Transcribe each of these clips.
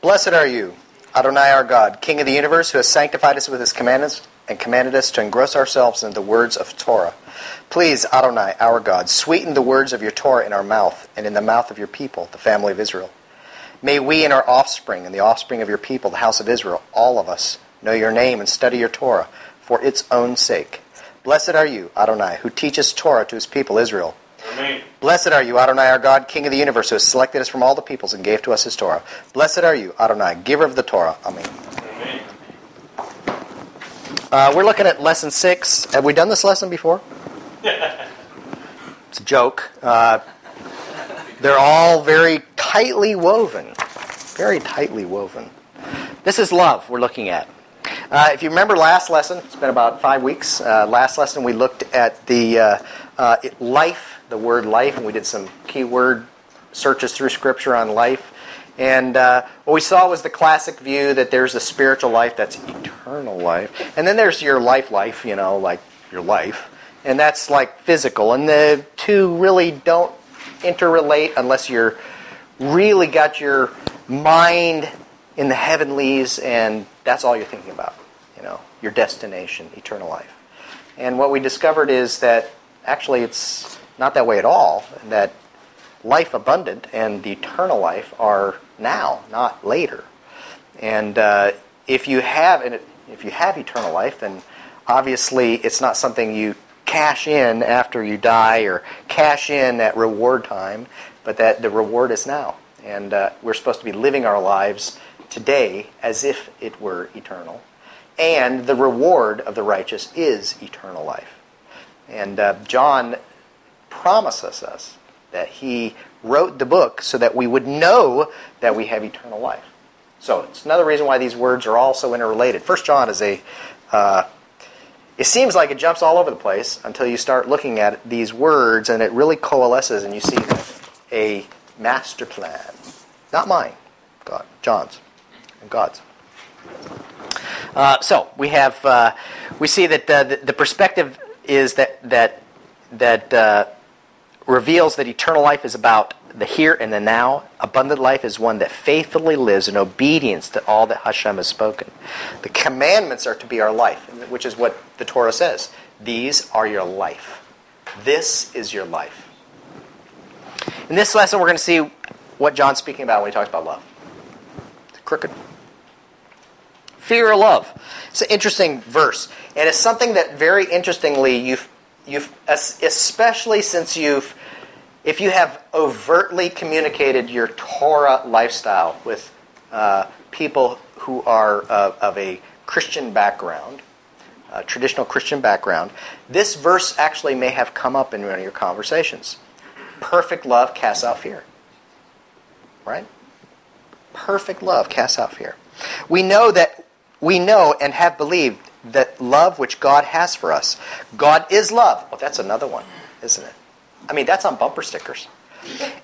Blessed are you, Adonai our God, King of the universe, who has sanctified us with his commandments and commanded us to engross ourselves in the words of Torah. Please, Adonai our God, sweeten the words of your Torah in our mouth and in the mouth of your people, the family of Israel. May we and our offspring and the offspring of your people, the house of Israel, all of us, know your name and study your Torah for its own sake. Blessed are you, Adonai, who teaches Torah to his people Israel. Amen. Blessed are you, Adonai, our God, King of the universe, who has selected us from all the peoples and gave to us his Torah. Blessed are you, Adonai, giver of the Torah. Amen. Amen. Uh, we're looking at lesson six. Have we done this lesson before? it's a joke. Uh, they're all very tightly woven. Very tightly woven. This is love we're looking at. Uh, if you remember last lesson, it's been about five weeks. Uh, last lesson we looked at the uh, it- life, the word life, and we did some keyword searches through Scripture on life. And uh, what we saw was the classic view that there's a spiritual life that's eternal life, and then there's your life, life, you know, like your life, and that's like physical. And the two really don't interrelate unless you're really got your mind in the heavenlies and that's all you're thinking about you know your destination eternal life and what we discovered is that actually it's not that way at all and that life abundant and the eternal life are now not later. And uh, if you have if you have eternal life then obviously it's not something you cash in after you die or cash in at reward time but that the reward is now. And uh, we're supposed to be living our lives today as if it were eternal. And the reward of the righteous is eternal life and uh, john promises us that he wrote the book so that we would know that we have eternal life so it's another reason why these words are all so interrelated first john is a uh, it seems like it jumps all over the place until you start looking at these words and it really coalesces and you see a master plan. Not mine, God, John's, and God's. Uh, so we have uh, we see that uh, the, the perspective is that that that uh, reveals that eternal life is about the here and the now. Abundant life is one that faithfully lives in obedience to all that Hashem has spoken. The commandments are to be our life, which is what the Torah says. These are your life. This is your life. In this lesson, we're going to see what John's speaking about when he talks about love. Crooked. Fear or love. It's an interesting verse, and it's something that very interestingly you've you've especially since you've if you have overtly communicated your Torah lifestyle with uh, people who are of a Christian background, traditional Christian background, this verse actually may have come up in one of your conversations. Perfect love casts out fear. Right? Perfect love casts out fear. We know that we know and have believed that love which God has for us. God is love. Well, that's another one, isn't it? I mean, that's on bumper stickers.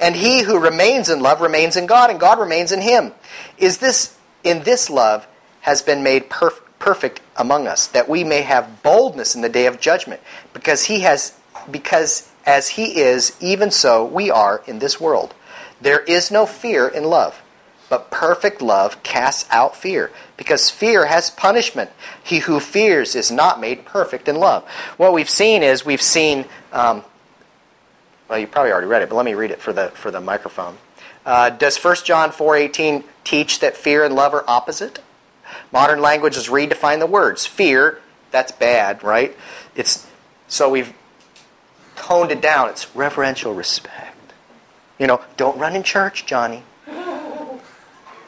And he who remains in love remains in God, and God remains in him. Is this in this love has been made perf- perfect among us, that we may have boldness in the day of judgment, because he has because as he is, even so we are in this world. There is no fear in love, but perfect love casts out fear, because fear has punishment. He who fears is not made perfect in love. What we've seen is we've seen. Um, well, you probably already read it, but let me read it for the for the microphone. Uh, does 1 John 4:18 teach that fear and love are opposite? Modern languages redefine the words. Fear, that's bad, right? It's so we've toned it down. It's reverential respect. You know, don't run in church, Johnny.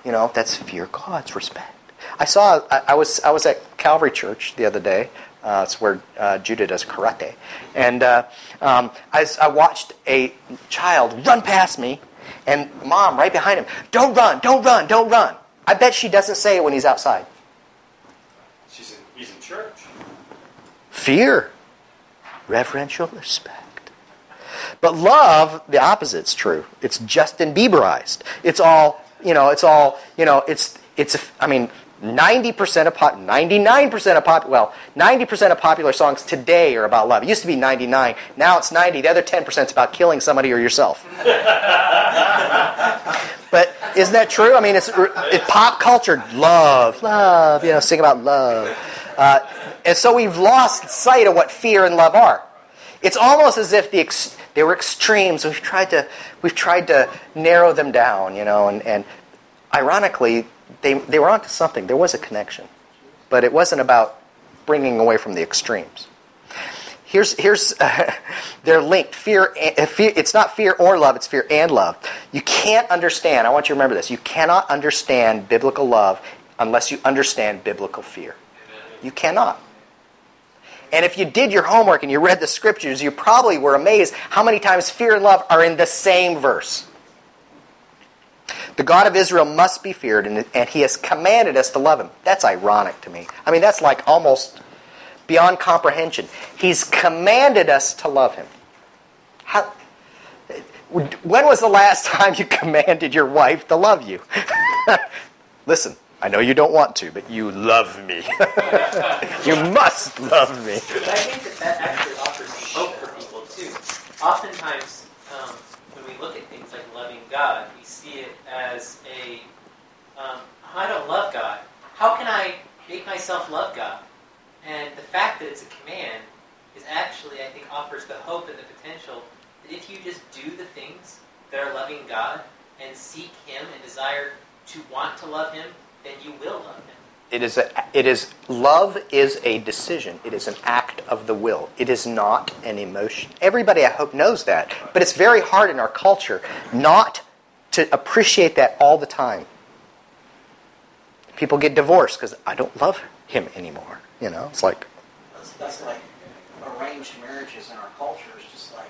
You know, that's fear God's respect. I saw. I, I was. I was at Calvary Church the other day. Uh, it's where uh, Judah does karate, and uh, um, I, I watched a child run past me, and mom right behind him. Don't run! Don't run! Don't run! I bet she doesn't say it when he's outside. She's in, he's in church. Fear, reverential respect. But love, the opposite's true. It's Justin Bieberized. It's all, you know, it's all, you know, it's, it's, I mean, 90% of pop, 99% of pop, well, 90% of popular songs today are about love. It used to be 99. Now it's 90. The other 10% is about killing somebody or yourself. But isn't that true? I mean, it's, it's pop culture. Love, love, you know, sing about love. Uh, and so we've lost sight of what fear and love are. It's almost as if the they were extremes. We've tried to we've tried to narrow them down, you know, and, and ironically, they they were onto something. There was a connection, but it wasn't about bringing away from the extremes. Here's here's uh, they're linked. Fear, uh, fear. It's not fear or love. It's fear and love. You can't understand. I want you to remember this. You cannot understand biblical love unless you understand biblical fear. You cannot. And if you did your homework and you read the scriptures, you probably were amazed how many times fear and love are in the same verse. The God of Israel must be feared, and, he has commanded us to love him. That's ironic to me. I mean, that's like almost beyond comprehension. He's commanded us to love him. How, when was the last time you commanded your wife to love you? Listen, I know you don't want to, but you love me. you must love me. But I think that that actually offers hope for people too. Oftentimes, um, when we look at things like loving God, we see it as a, um, I don't love God. How can I make myself love God? And the fact that it's a command is actually, I think, offers the hope and the potential that if you just do the things that are loving God and seek Him and desire to want to love Him, then you will love him. It is a, it is love is a decision. It is an act of the will. It is not an emotion. Everybody I hope knows that, but it's very hard in our culture not to appreciate that all the time. People get divorced because I don't love him anymore. You know, it's like That's, that's like arranged marriages in our culture is just like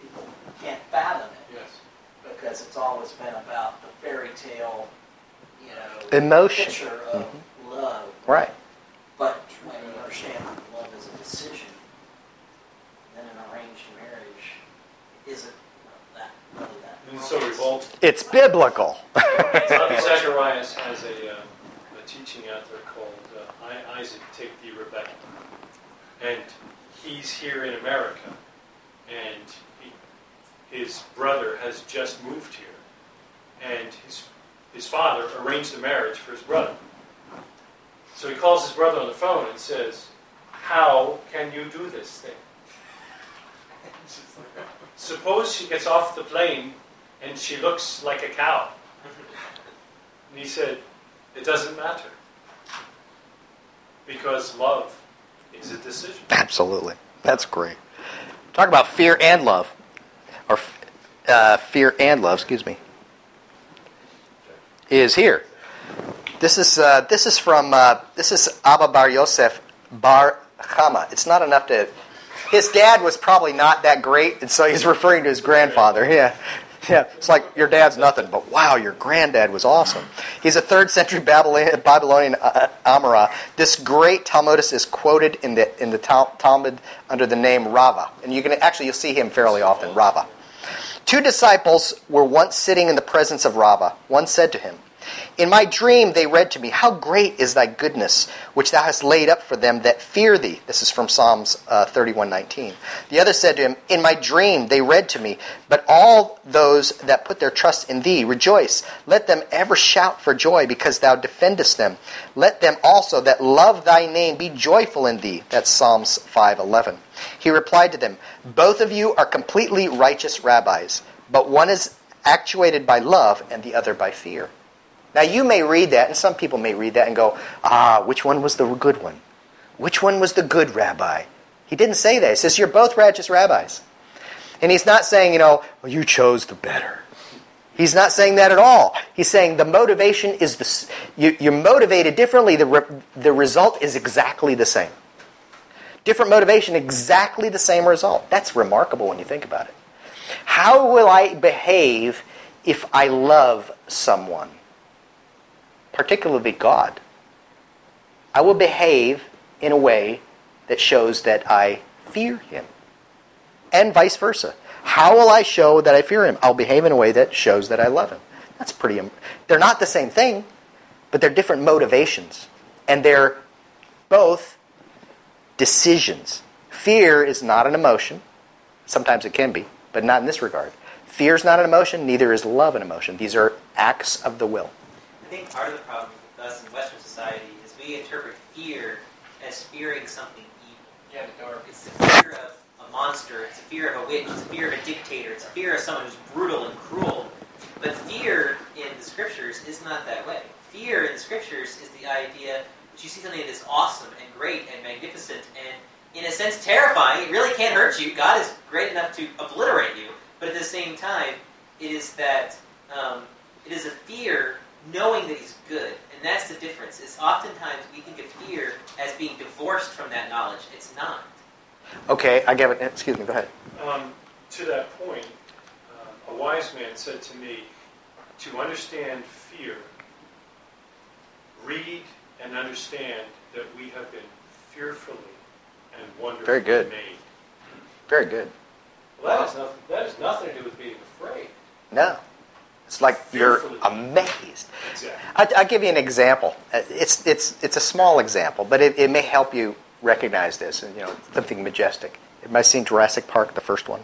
people can't fathom it Yes. because it's always been about the fairy tale, you know, Emotion. picture of love. right. But when you understand that love is a decision, then an arranged marriage isn't that really that. And so revolting. It's biblical. Ravi Zacharias has a, um, a teaching out there called uh, I, Isaac Take Thee Rebecca. And he's here in America, and he, his brother has just moved here. And his, his father arranged the marriage for his brother. So he calls his brother on the phone and says, How can you do this thing? Suppose she gets off the plane and she looks like a cow. And he said, It doesn't matter. Because love is a decision. Absolutely. That's great. Talk about fear and love. Or uh, fear and love, excuse me. Is here. This is, uh, this is from, uh, this is Abba Bar Yosef Bar Chama. It's not enough to, his dad was probably not that great, and so he's referring to his grandfather. Yeah. Yeah, it's like your dad's nothing, but wow, your granddad was awesome. He's a third century Babylonian, Babylonian uh, Amora. This great Talmudist is quoted in the in the Talmud under the name Rava, and you can actually you'll see him fairly often. Rava. Two disciples were once sitting in the presence of Rava. One said to him, In my dream they read to me, How great is thy goodness, which thou hast laid up for them that fear thee. This is from Psalms uh, 31:19. The other said to him, In my dream they read to me, But all those that put their trust in thee rejoice. Let them ever shout for joy, because thou defendest them. Let them also that love thy name be joyful in thee. That's Psalms 5:11. He replied to them, Both of you are completely righteous rabbis, but one is actuated by love and the other by fear. Now you may read that, and some people may read that and go, Ah, which one was the good one? Which one was the good rabbi? He didn't say that. He says, You're both righteous rabbis. And he's not saying, you know, well, you chose the better. He's not saying that at all. He's saying the motivation is the you, you're motivated differently. The, re, the result is exactly the same. Different motivation, exactly the same result. That's remarkable when you think about it. How will I behave if I love someone, particularly God? I will behave in a way that shows that I fear Him, and vice versa. How will I show that I fear Him? I'll behave in a way that shows that I love Him. That's pretty. im- They're not the same thing, but they're different motivations, and they're both decisions. Fear is not an emotion. Sometimes it can be, but not in this regard. Fear is not an emotion, neither is love an emotion. These are acts of the will. I think part of the problem with us in Western society is we interpret fear as fearing something evil. Yeah, the. It's the fear of a monster, it's a fear of a witch, it's a fear of a dictator, it's a fear of someone who's brutal and cruel. But fear in the scriptures is not that way. Fear in the scriptures is the idea that you see something that is awesome and great and magnificent and, in a sense, terrifying. It really can't hurt you. God is great enough to obliterate you. But at the same time, it is that um, it is a fear knowing that He's good, and that's the difference. Is oftentimes we think of fear as being divorced from that knowledge. It's not. Okay, I get it. Excuse me, go ahead. Um, to that point, uh, a wise man said to me, to understand fear, read and understand that we have been fearfully and wonderfully Very good. made. Very good. Well, that has nothing, that has nothing to do with being afraid. No. It's like you're amazed. Exactly. I, I'll give you an example. Uh, It's, it's, it's a small example, but it, it may help you recognize this, and you know, something majestic. It might seem Jurassic Park, the first one.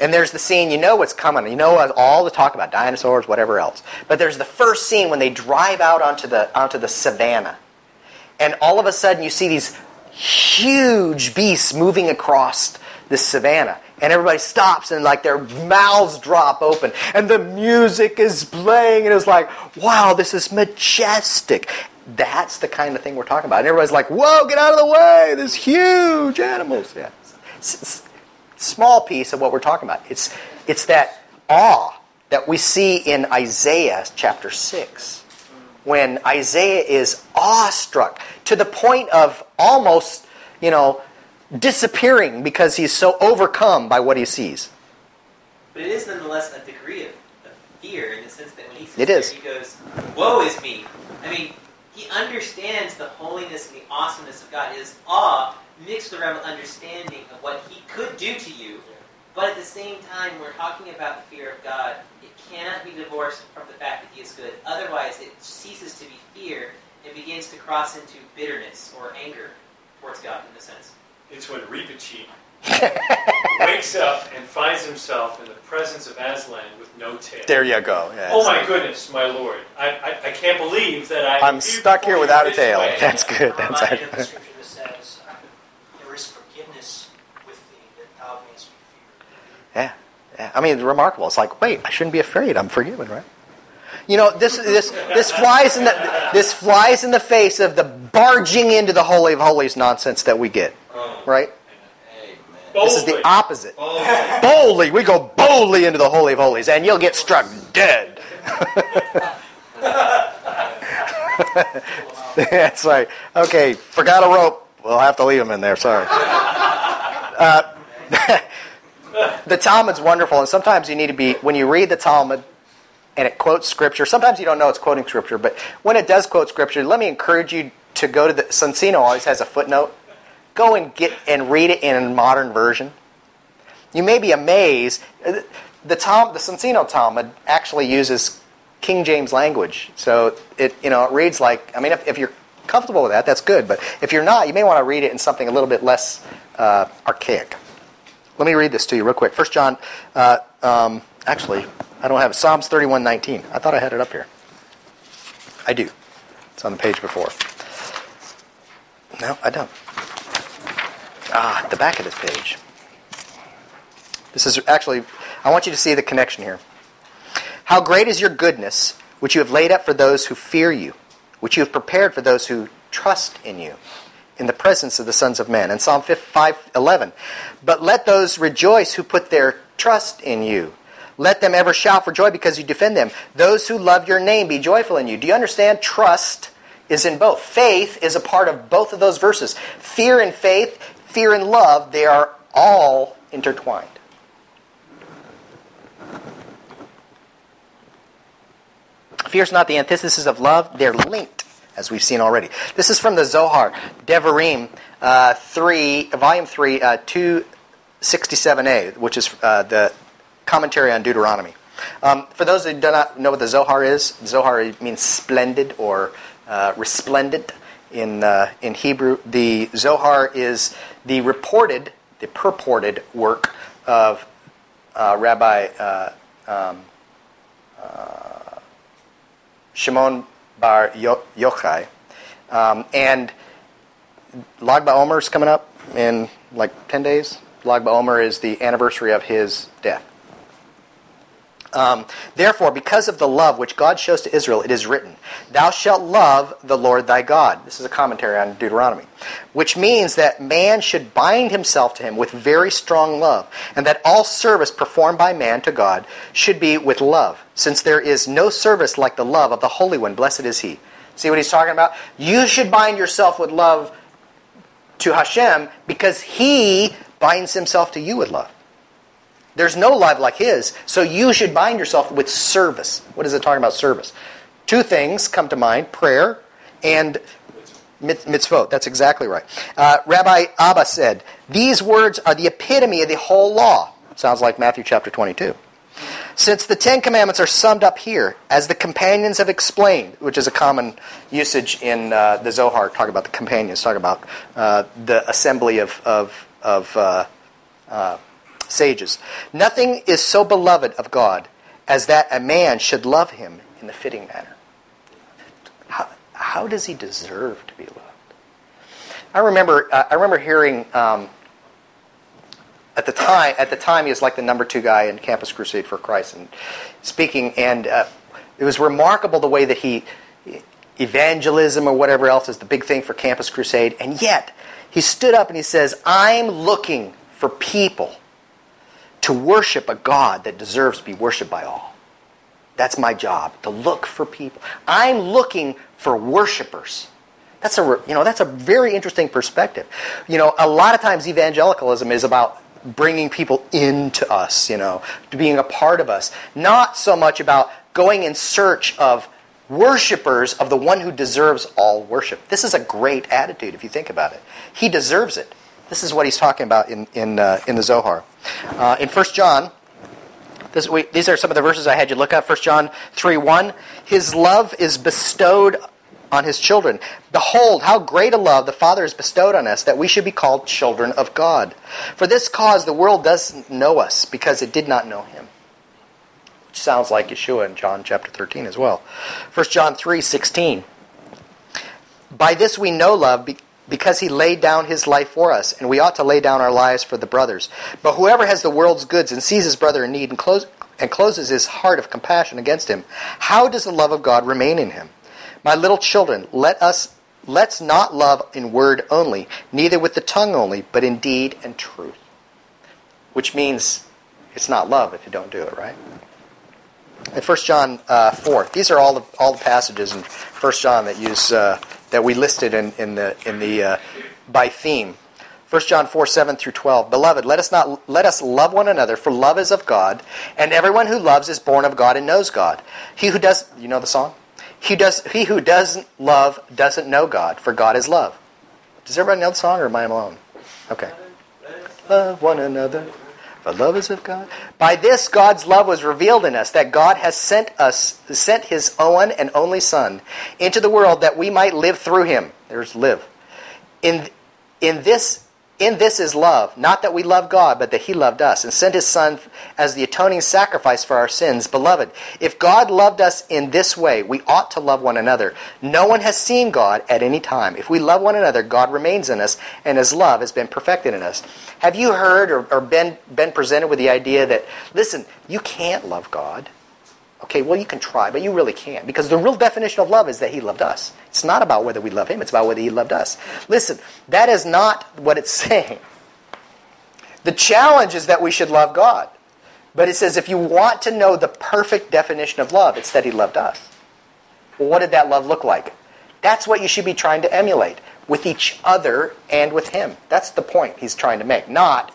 And there's the scene, you know what's coming. You know all the talk about dinosaurs, whatever else. But there's the first scene when they drive out onto the, onto the savannah. And all of a sudden you see these huge beasts moving across the savannah. And everybody stops and like their mouths drop open. And the music is playing and it's like, wow, this is majestic. That's the kind of thing we're talking about. And everybody's like, whoa, get out of the way. There's huge animals. Yeah. S- s- small piece of what we're talking about. It's, it's that awe that we see in Isaiah chapter 6 when Isaiah is awestruck to the point of almost, you know, disappearing because he's so overcome by what he sees. But it is nonetheless a degree of, of fear in the sense that when he sits It is. he goes, Woe is me. I mean, he understands the holiness and the awesomeness of God. It is awe mixed around with understanding of what he could do to you. But at the same time, we're talking about the fear of God. It cannot be divorced from the fact that he is good. Otherwise, it ceases to be fear and begins to cross into bitterness or anger towards God in a sense. It's when Reepicheep wakes up and finds himself in the presence of Aslan with no tail. There you go. Yes. Oh my goodness, my lord! I, I, I can't believe that I. I'm stuck here without a tail. Way. That's good. That's reminded of the scripture that says, "There is forgiveness with thee that thou mayest be feared." Yeah. yeah. I mean, it's remarkable. It's like, wait, I shouldn't be afraid. I'm forgiven, right? You know, this this this flies in the this flies in the face of the barging into the holy of holies nonsense that we get, right? This is the opposite. Boldly. Boldly, we go boldly into the holy of holies, and you'll get struck dead. That's right. Okay, forgot a rope. We'll have to leave him in there. Sorry. Uh, the Talmud's wonderful, and sometimes you need to be when you read the Talmud and it quotes scripture. Sometimes you don't know it's quoting scripture, but when it does quote scripture, let me encourage you to go to the. Soncino always has a footnote. Go and get and read it in a modern version. You may be amazed. The Tom, the Soncino Talmud actually uses King James language, so it you know it reads like. I mean, if, if you're comfortable with that, that's good. But if you're not, you may want to read it in something a little bit less uh, archaic. Let me read this to you real quick. First John, uh, um, actually, I don't have it. Psalms 31:19. I thought I had it up here. I do. It's on the page before. No, I don't. Ah, the back of this page. This is actually, I want you to see the connection here. How great is your goodness, which you have laid up for those who fear you, which you have prepared for those who trust in you, in the presence of the sons of men. And Psalm 5:11. But let those rejoice who put their trust in you. Let them ever shout for joy because you defend them. Those who love your name be joyful in you. Do you understand? Trust is in both. Faith is a part of both of those verses. Fear and faith, fear and love, they are all intertwined. Fear is not the antithesis of love, they're linked, as we've seen already. This is from the Zohar, Devarim uh, 3, volume 3, uh, 267a, which is uh, the commentary on Deuteronomy. Um, for those who do not know what the Zohar is, Zohar means splendid or uh, resplendent in, uh, in Hebrew. The Zohar is the reported, the purported work of uh, Rabbi uh, um, uh, Shimon Bar Yo- Yochai. Um, and Lag BaOmer is coming up in like 10 days. Lag BaOmer is the anniversary of his death. Um, Therefore, because of the love which God shows to Israel, it is written, Thou shalt love the Lord thy God. This is a commentary on Deuteronomy. Which means that man should bind himself to him with very strong love, and that all service performed by man to God should be with love, since there is no service like the love of the Holy One. Blessed is he. See what he's talking about? You should bind yourself with love to Hashem because he binds himself to you with love. There's no life like his, so you should bind yourself with service. What is it talking about service? Two things come to mind prayer and mit- mitzvot. That's exactly right. Uh, Rabbi Abba said, These words are the epitome of the whole law. Sounds like Matthew chapter 22. Since the Ten Commandments are summed up here, as the companions have explained, which is a common usage in uh, the Zohar, talk about the companions, talk about uh, the assembly of, of, of uh, uh, sages. Nothing is so beloved of God as that a man should love him in the fitting manner. How, how does he deserve to be loved? I remember, uh, I remember hearing um, at the time. At the time, he was like the number two guy in Campus Crusade for Christ, and speaking. And uh, it was remarkable the way that he evangelism or whatever else is the big thing for Campus Crusade, and yet he stood up and he says, "I'm looking for people to worship a God that deserves to be worshiped by all. That's my job, to look for people. I'm looking for worshipers. That's a you know that's a very interesting perspective. You know, a lot of times evangelicalism is about bringing people into us, you know, to being a part of us, not so much about going in search of worshipers of the one who deserves all worship. This is a great attitude if you think about it. He deserves it. This is what he's talking about in in uh, in the Zohar. Uh, in 1 John, this, we, these are some of the verses I had you look at. 1 John 3 1. His love is bestowed on his children. Behold, how great a love the Father has bestowed on us that we should be called children of God. For this cause the world doesn't know us because it did not know him. Which sounds like Yeshua in John chapter 13 as well. 1 John 3 16. By this we know love because he laid down his life for us, and we ought to lay down our lives for the brothers. But whoever has the world's goods and sees his brother in need and, and closes his heart of compassion against him, how does the love of God remain in him? My little children, let us let's not love in word only, neither with the tongue only, but in deed and truth. Which means it's not love if you don't do it, right? In 1 John uh, 4, these are all the, all the passages in 1 John that use uh, that we listed in, in the in the uh, by theme. 1 John 4, 7 through 12. Beloved, let us not let us love one another, for love is of God, and everyone who loves is born of God and knows God. He who does you know the song? He does he who doesn't love doesn't know God, for God is love. Does everybody know the song or am I alone? Okay. Love one another. For love is of God. By this God's love was revealed in us, that God has sent us sent his own and only Son into the world that we might live through him. There's live. In in this in this is love, not that we love God, but that He loved us and sent His Son as the atoning sacrifice for our sins. Beloved, if God loved us in this way, we ought to love one another. No one has seen God at any time. If we love one another, God remains in us, and His love has been perfected in us. Have you heard or, or been, been presented with the idea that, listen, you can't love God? Okay, well, you can try, but you really can't. Because the real definition of love is that He loved us. It's not about whether we love Him, it's about whether He loved us. Listen, that is not what it's saying. The challenge is that we should love God. But it says if you want to know the perfect definition of love, it's that He loved us. Well, what did that love look like? That's what you should be trying to emulate with each other and with Him. That's the point He's trying to make. Not,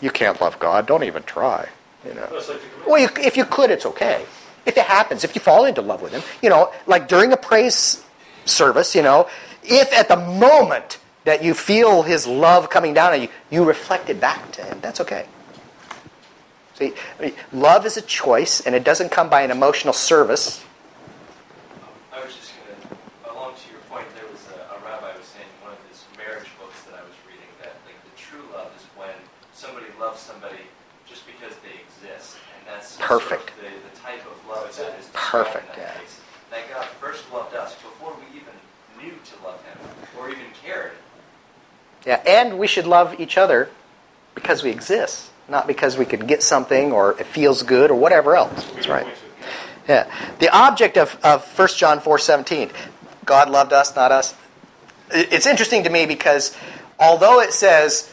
you can't love God, don't even try. You know. It's like the- Well, you, if you could, it's okay. If it happens, if you fall into love with him, you know, like during a praise service, you know, if at the moment that you feel his love coming down on you, you reflect it back to him, that's okay. See, I mean, love is a choice, and it doesn't come by an emotional service. I was just going to, along to your point, there was a, a rabbi was saying in one of his marriage books that I was reading that like the true love is when somebody loves somebody just because they exist, and that's Perfect. The, the type of love that is Perfect, that yeah. case. That God first loved us before we even knew to love Him or even cared. Yeah, and we should love each other because we exist, not because we could get something or it feels good or whatever else. That's right. Yeah. The object of, of 1 John 4 17, God loved us, not us. It's interesting to me because although it says,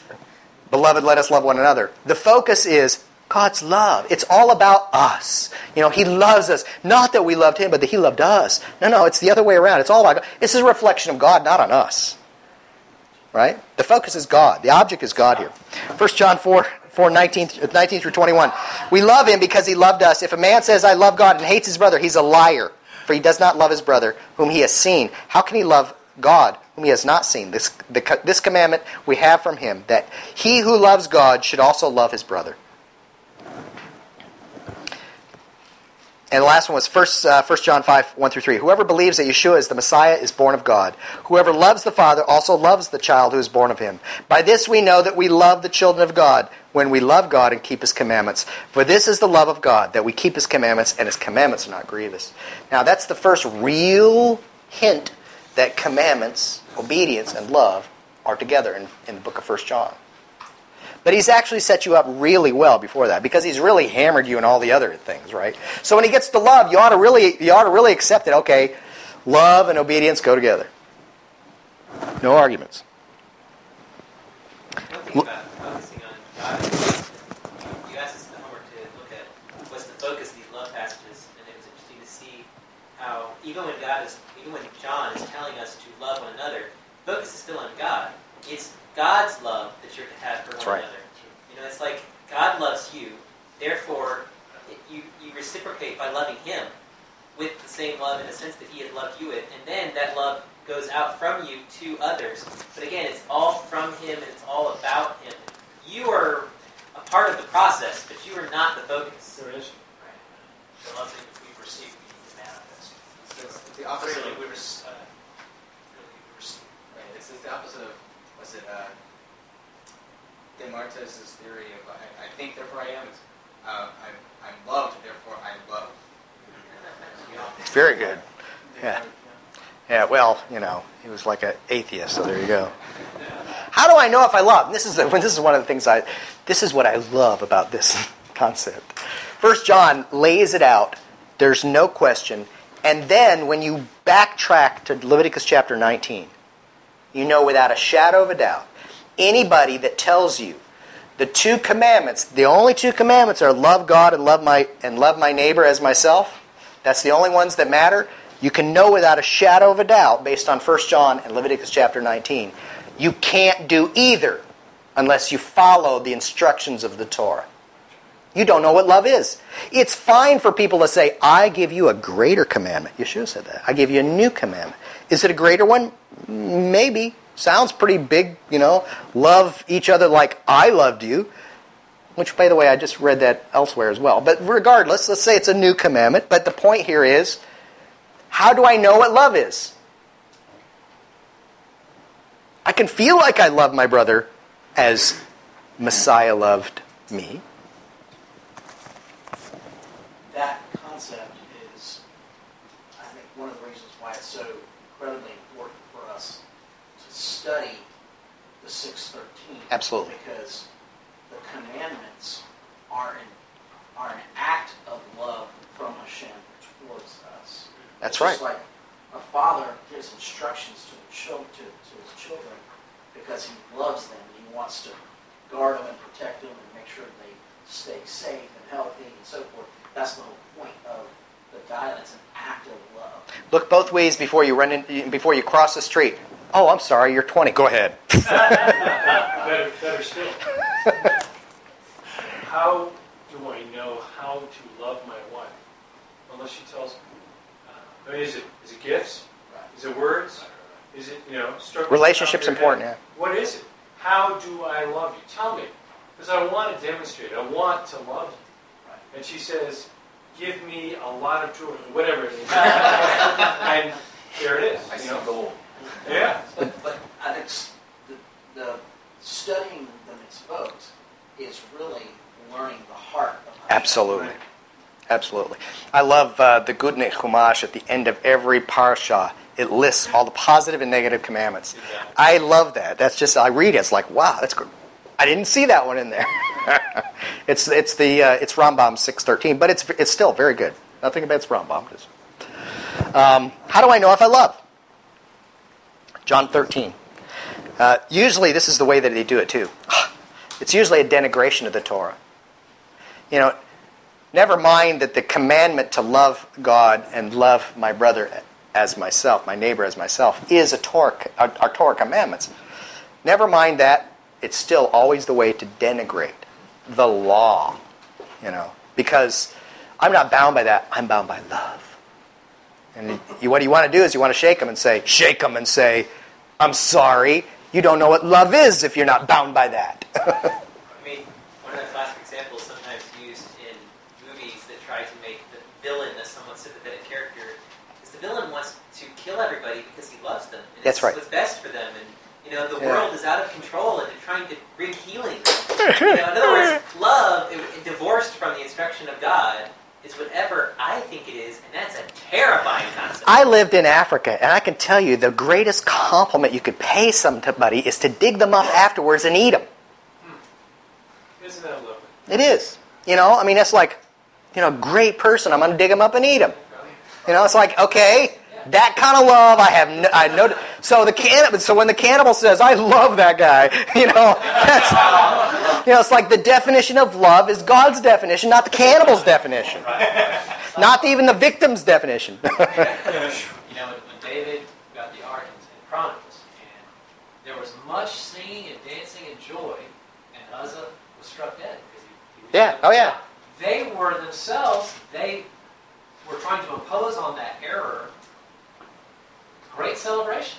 Beloved, let us love one another, the focus is God's love. It's all about us. You know, He loves us. Not that we loved Him, but that He loved us. No, no, it's the other way around. It's all about God. This is a reflection of God, not on us. Right? The focus is God. The object is God here. 1 John 4, 4 19, uh, 19 through 21. We love him because he loved us. If a man says, I love God and hates his brother, he's a liar. For he does not love his brother whom he has seen. How can he love God whom he has not seen? This, the, this commandment we have from him that he who loves God should also love his brother. And the last one was 1, uh, 1 John 5, 1 through 3. Whoever believes that Yeshua is the Messiah is born of God. Whoever loves the Father also loves the child who is born of him. By this we know that we love the children of God, when we love God and keep his commandments. For this is the love of God, that we keep his commandments, and his commandments are not grievous. Now that's the first real hint that commandments, obedience, and love are together in, in the book of 1 John. But he's actually set you up really well before that because he's really hammered you in all the other things, right? So when he gets to love, you ought to really you ought to really accept it. Okay, love and obedience go together. No arguments. One thing about focusing on God, is, you asked us in homework to look at what's the focus these love passages, and it was interesting to see how even when God is, even when John is telling us to love one another, focus is still on God. It's God's love that you're to have for That's one right. another. You know, it's like God loves you, therefore you you reciprocate by loving Him with the same love in the sense that He has loved you with, and then that love goes out from you to others. But again, it's all from Him and it's all about Him. You are a part of the process, but you are not the focus. There is. The love that we receive, we need to manifest. So it's the opposite. Really, Of, we res- uh, really we receive. right, it's, it's the opposite of what's it? Uh, Descartes' theory of I, I think therefore I am. Uh, I'm I'm loved therefore I love. It's very good. Yeah. Yeah, well, you know, he was like an atheist, so there you go. How do I know if I love? This is the, this is one of the things I this is what I love about this concept. First John lays it out. There's no question. And then when you backtrack to Leviticus chapter 19, you know without a shadow of a doubt, anybody that tells you the two commandments, the only two commandments are love God and love my and love my neighbor as myself. That's the only ones that matter. You can know without a shadow of a doubt, based on 1 John and Leviticus chapter 19, you can't do either unless you follow the instructions of the Torah. You don't know what love is. It's fine for people to say, I give you a greater commandment. Yeshua said that. I give you a new commandment. Is it a greater one? Maybe. Sounds pretty big, you know. Love each other like I loved you. Which, by the way, I just read that elsewhere as well. But regardless, let's say it's a new commandment. But the point here is how do I know what love is? I can feel like I love my brother as Messiah loved me. that concept is, I think, one of the reasons why it's so incredibly important for us to study the 613. Absolutely. Because the commandments are an, are an act of love from Hashem towards us. That's It's right. Just like a father gives instructions to, to, to his children because he loves them. And he wants to guard them and protect them and make sure they stay safe and healthy and so forth. That's the whole point of the guidance, It's an act of love. Look both ways before you run in, before you cross the street. Oh, I'm sorry, you're 20. Go ahead. better, better still. how do I know how to love my wife? Unless she tells me. I mean, is it is it gifts? Is it words? Is it you know? Relationship's the top of your important, head? What is it? How do I love you? Tell me, because I want to demonstrate. I want to love you. And she says, "Give me a lot of joy, whatever it is." and there it is. I you see know? gold. Yeah. But, but I think the, the studying the mitzvot is really learning the heart. Absolutely. Absolutely. I love uh, the Gutnik Chumash at the end of every parsha. It lists all the positive and negative commandments. I love that. That's just, I read it, it's like, wow, that's good. I didn't see that one in there. it's it's the uh, it's Rambam six thirteen, but it's it's still very good. Nothing against Rambam. Just, um, how do I know if I love? John thirteen. Uh, usually, this is the way that they do it too. It's usually a denigration of the Torah. You know, never mind that the commandment to love God and love my brother as myself, my neighbor as myself, is a Torah, our, our Torah commandments. Never mind that it's still always the way to denigrate the law, you know, because I'm not bound by that. I'm bound by love. And you, what you want to do is you want to shake them and say, shake them and say, I'm sorry. You don't know what love is if you're not bound by that. I mean, one of the classic examples sometimes used in movies that try to make the villain a somewhat sympathetic character is the villain wants to kill everybody because he loves them. And That's it's right. what's best for them. And you know, the Yeah. world is out of control, and they're trying to bring healing. you know, in other words, love, it, it divorced from the instruction of God, is whatever I think it is, and that's a terrifying concept. I lived in Africa, and I can tell you the greatest compliment you could pay somebody is to dig them up afterwards and eat them. Hmm. Isn't that lovely? It is. You know, I mean, that's like, you know, great person. I'm going to dig them up and eat them. You know, it's like, okay, that kind of love I have. No, I know. So the cannibal. So when the cannibal says, "I love that guy," you know, that's, you know, it's like the definition of love is God's definition, not the cannibal's definition, not even the victim's definition. You know, when, David got the ark in, in Chronicles, and there was much singing and dancing and joy, and Uzzah was struck dead because he, he was Yeah, oh, yeah. They were themselves, they were trying to impose on that error great celebration.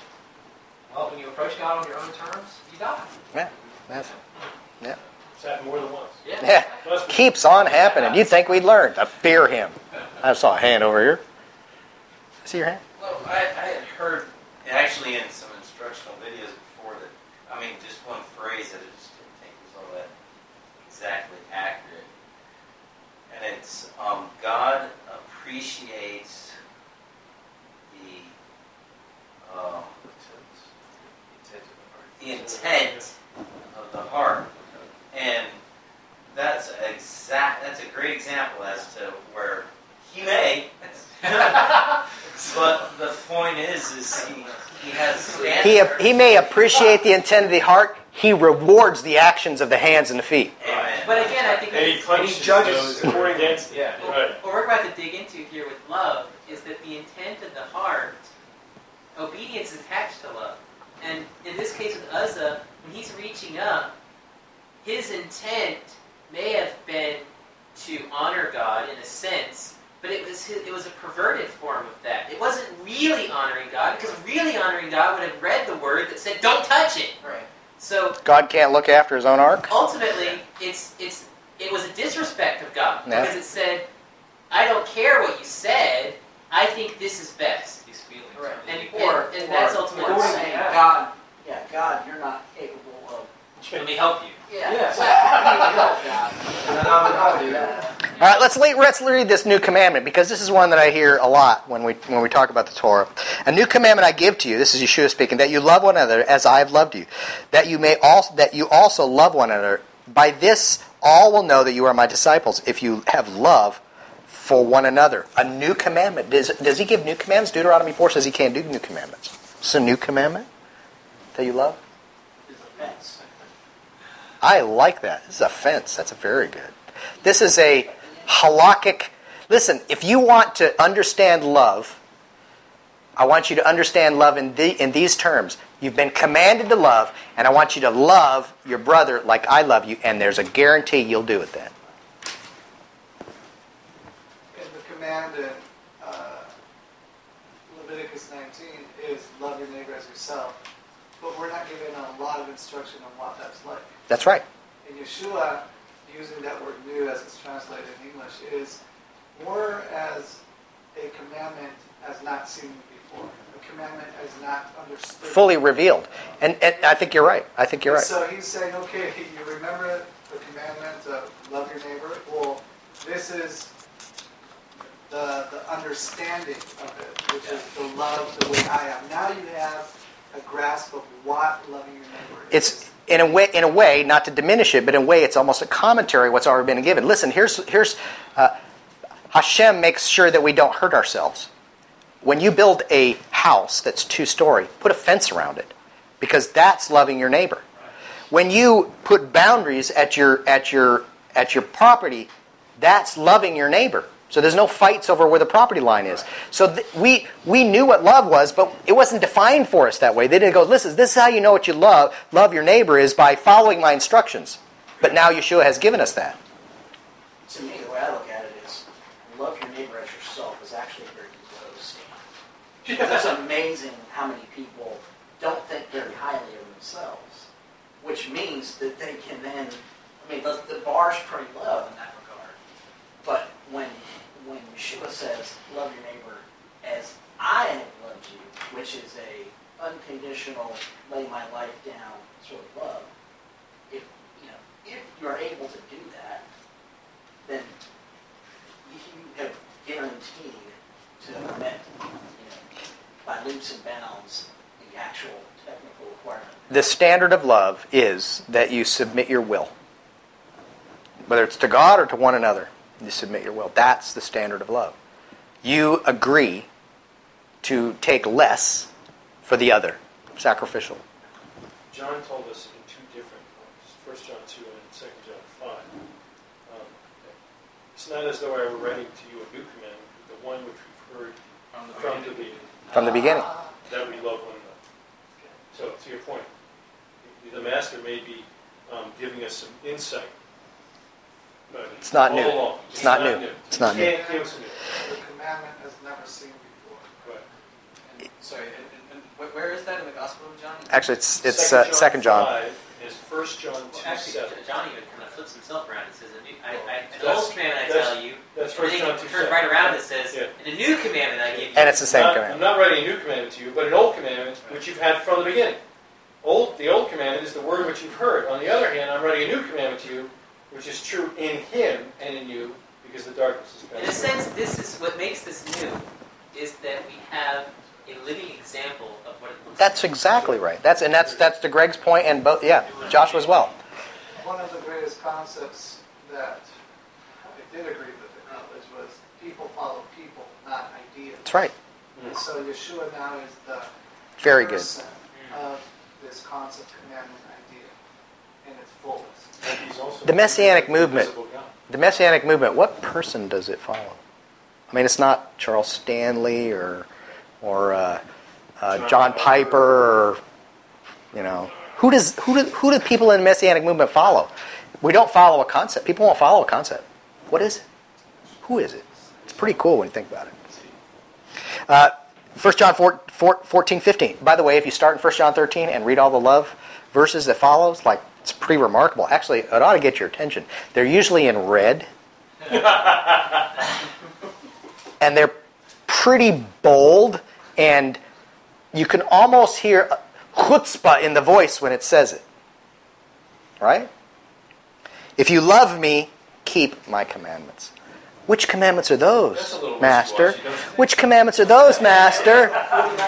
Well, when you approach God on your own terms, you die. yeah, that's, yeah, It's happened more than once. Yeah. yeah. Trust me. Keeps on happening. You'd think we'd learned. to fear him. I saw a hand over here. See your hand? Well, I, I had heard, actually in some instructional videos before that, I mean, just one phrase that I just didn't think was all that exactly accurate. And it's, um, God appreciates the, um, the intent of the heart. And that's exact, that's a great example as to where he may, but the point is, is he, he has. He, he may appreciate the intent of the heart. He rewards the actions of the hands and the feet. Amen. But again, I think And he what- punishes judges those against Yeah. Right. what we're about to dig into here with love is that the intent of the heart, obedience is attached to love. And in this case with Uzzah, when he's reaching up, his intent may have been to honor God in a sense, but it was his, it was a perverted form of that. It wasn't really honoring God because really honoring God would have read the word that said, "Don't touch it." Right. So God can't look after his own ark? ultimately, it's it's it was a disrespect of God Yeah. because it said, "I don't care what you said. I think this is best." These feelings. Right. And, Or- and, and that's ultimately or what saying, saying. God, yeah, God, you're not capable of. Let me help you. Yeah, Yes. exactly. God. I'll do All right, let's, le- let's read this new commandment because this is one that I hear a lot when we, when we talk about the Torah. A new commandment I give to you, this is Yeshua speaking, that you love one another as I have loved you, that you may also, that you also love one another. By this, all will know that you are my disciples if you have love for one another. A new commandment. Does, does he give new commandments? Deuteronomy 4 says he can't do new commandments. It's a new commandment that you love. I like that. This is a fence. That's very good. This is a halakhic. Listen, if you want to understand love, I want you to understand love in, the, in these terms. You've been commanded to love, and I want you to love your brother like I love you, and there's a guarantee you'll do it then. And the command in uh, Leviticus 19 is love your neighbor as yourself. But we're not given a lot of instruction on what that's like. That's right. In Yeshua, using that word new as it's translated in English, is more as a commandment as not seen before. A commandment as not understood. Fully revealed. And, and I think you're right. I think you're right. So he's saying, okay, you remember the commandment of love your neighbor? Well, This is the, the understanding of it, which is the love the way I am. Now you have a grasp of what loving your neighbor is. It's in a way, in a way, not to diminish it, but in a way, it's almost a commentary what's already been given. Listen, here's here's uh, Hashem makes sure that we don't hurt ourselves. When you build a house that's two story, put a fence around it, because that's loving your neighbor. When you put boundaries at your at your at your property, that's loving your neighbor. So there's no fights over where the property line is. So th- we we knew what love was, but it wasn't defined for us that way. They didn't go, listen, this is how you know what you love. Love your neighbor is by following my instructions. But now Yeshua has given us that. To me, the way I look at it is, love your neighbor as yourself is actually a very low standard. It's amazing how many people don't think very highly of themselves, which means that they can then, I mean, the, the bar's pretty low in that regard. But when when Yeshua says, love your neighbor as I have loved you, which is a unconditional, lay my life down sort of love, if you know, if you're able to do that, then you have guaranteed to have met, you know, by leaps and bounds, the actual technical requirement. The standard of love is that you submit your will. Whether it's to God or to one another, you submit your will. That's the standard of love. You agree to take less for the other, sacrificial. John told us in two different points, 1 John 2 and 2 John 5. Um, it's not as though I were writing to you a new commandment, but the one which we've heard From the from the beginning. beginning, From the beginning. that we love one another. So, to your point, the master may be um, giving us some insight. But It's not new. It's not new. It's not new. can't new. The commandment has never seen before. Right. And, sorry, and, and, and where is that in the Gospel of John? Actually, it's it's uh, Second John. 5 is 1 John 2 Well, actually, 7. John even kind of flips himself around and says, a new, I, I, an That's- old commandment I tell you, That's and 1 John 2 turns 7. right around and says, Yeah. and a new commandment I give you. And it's the same Not- command. I'm not writing a new commandment to you, but an old commandment which you've had from the beginning. Old, the old commandment is the word which you've heard. On the other hand, I'm writing a new commandment to you, which is true in him and in you, because the darkness is In a sense, this is what makes this new, is that we have a living example of what it looks That's like. exactly right. That's and that's that's to Greg's point and both. Yeah, Joshua as well. One of the greatest concepts that I did agree with the college was people follow people, not ideas. That's right. And so Yeshua now is the Very good. of this concept commandment idea in its fullest. The Messianic movement. The Messianic movement. What person does it follow? I mean, it's not Charles Stanley or or uh, uh, John Piper or you know who does who do who do people in the Messianic movement follow? We don't follow a concept. People won't follow a concept. What is it? Who is it? It's pretty cool when you think about it. Uh, 1 John 4, 4, 14, 15. By the way, if you start in 1 John 13 and read all the love verses that follows, like it's pretty remarkable. Actually, it ought to get your attention. They're usually in red. and they're pretty bold, and you can almost hear chutzpah in the voice when it says it. Right? If you love me, keep my commandments. Which commandments are those, Master? wishy-washy, don't you think? Which commandments are those, Master?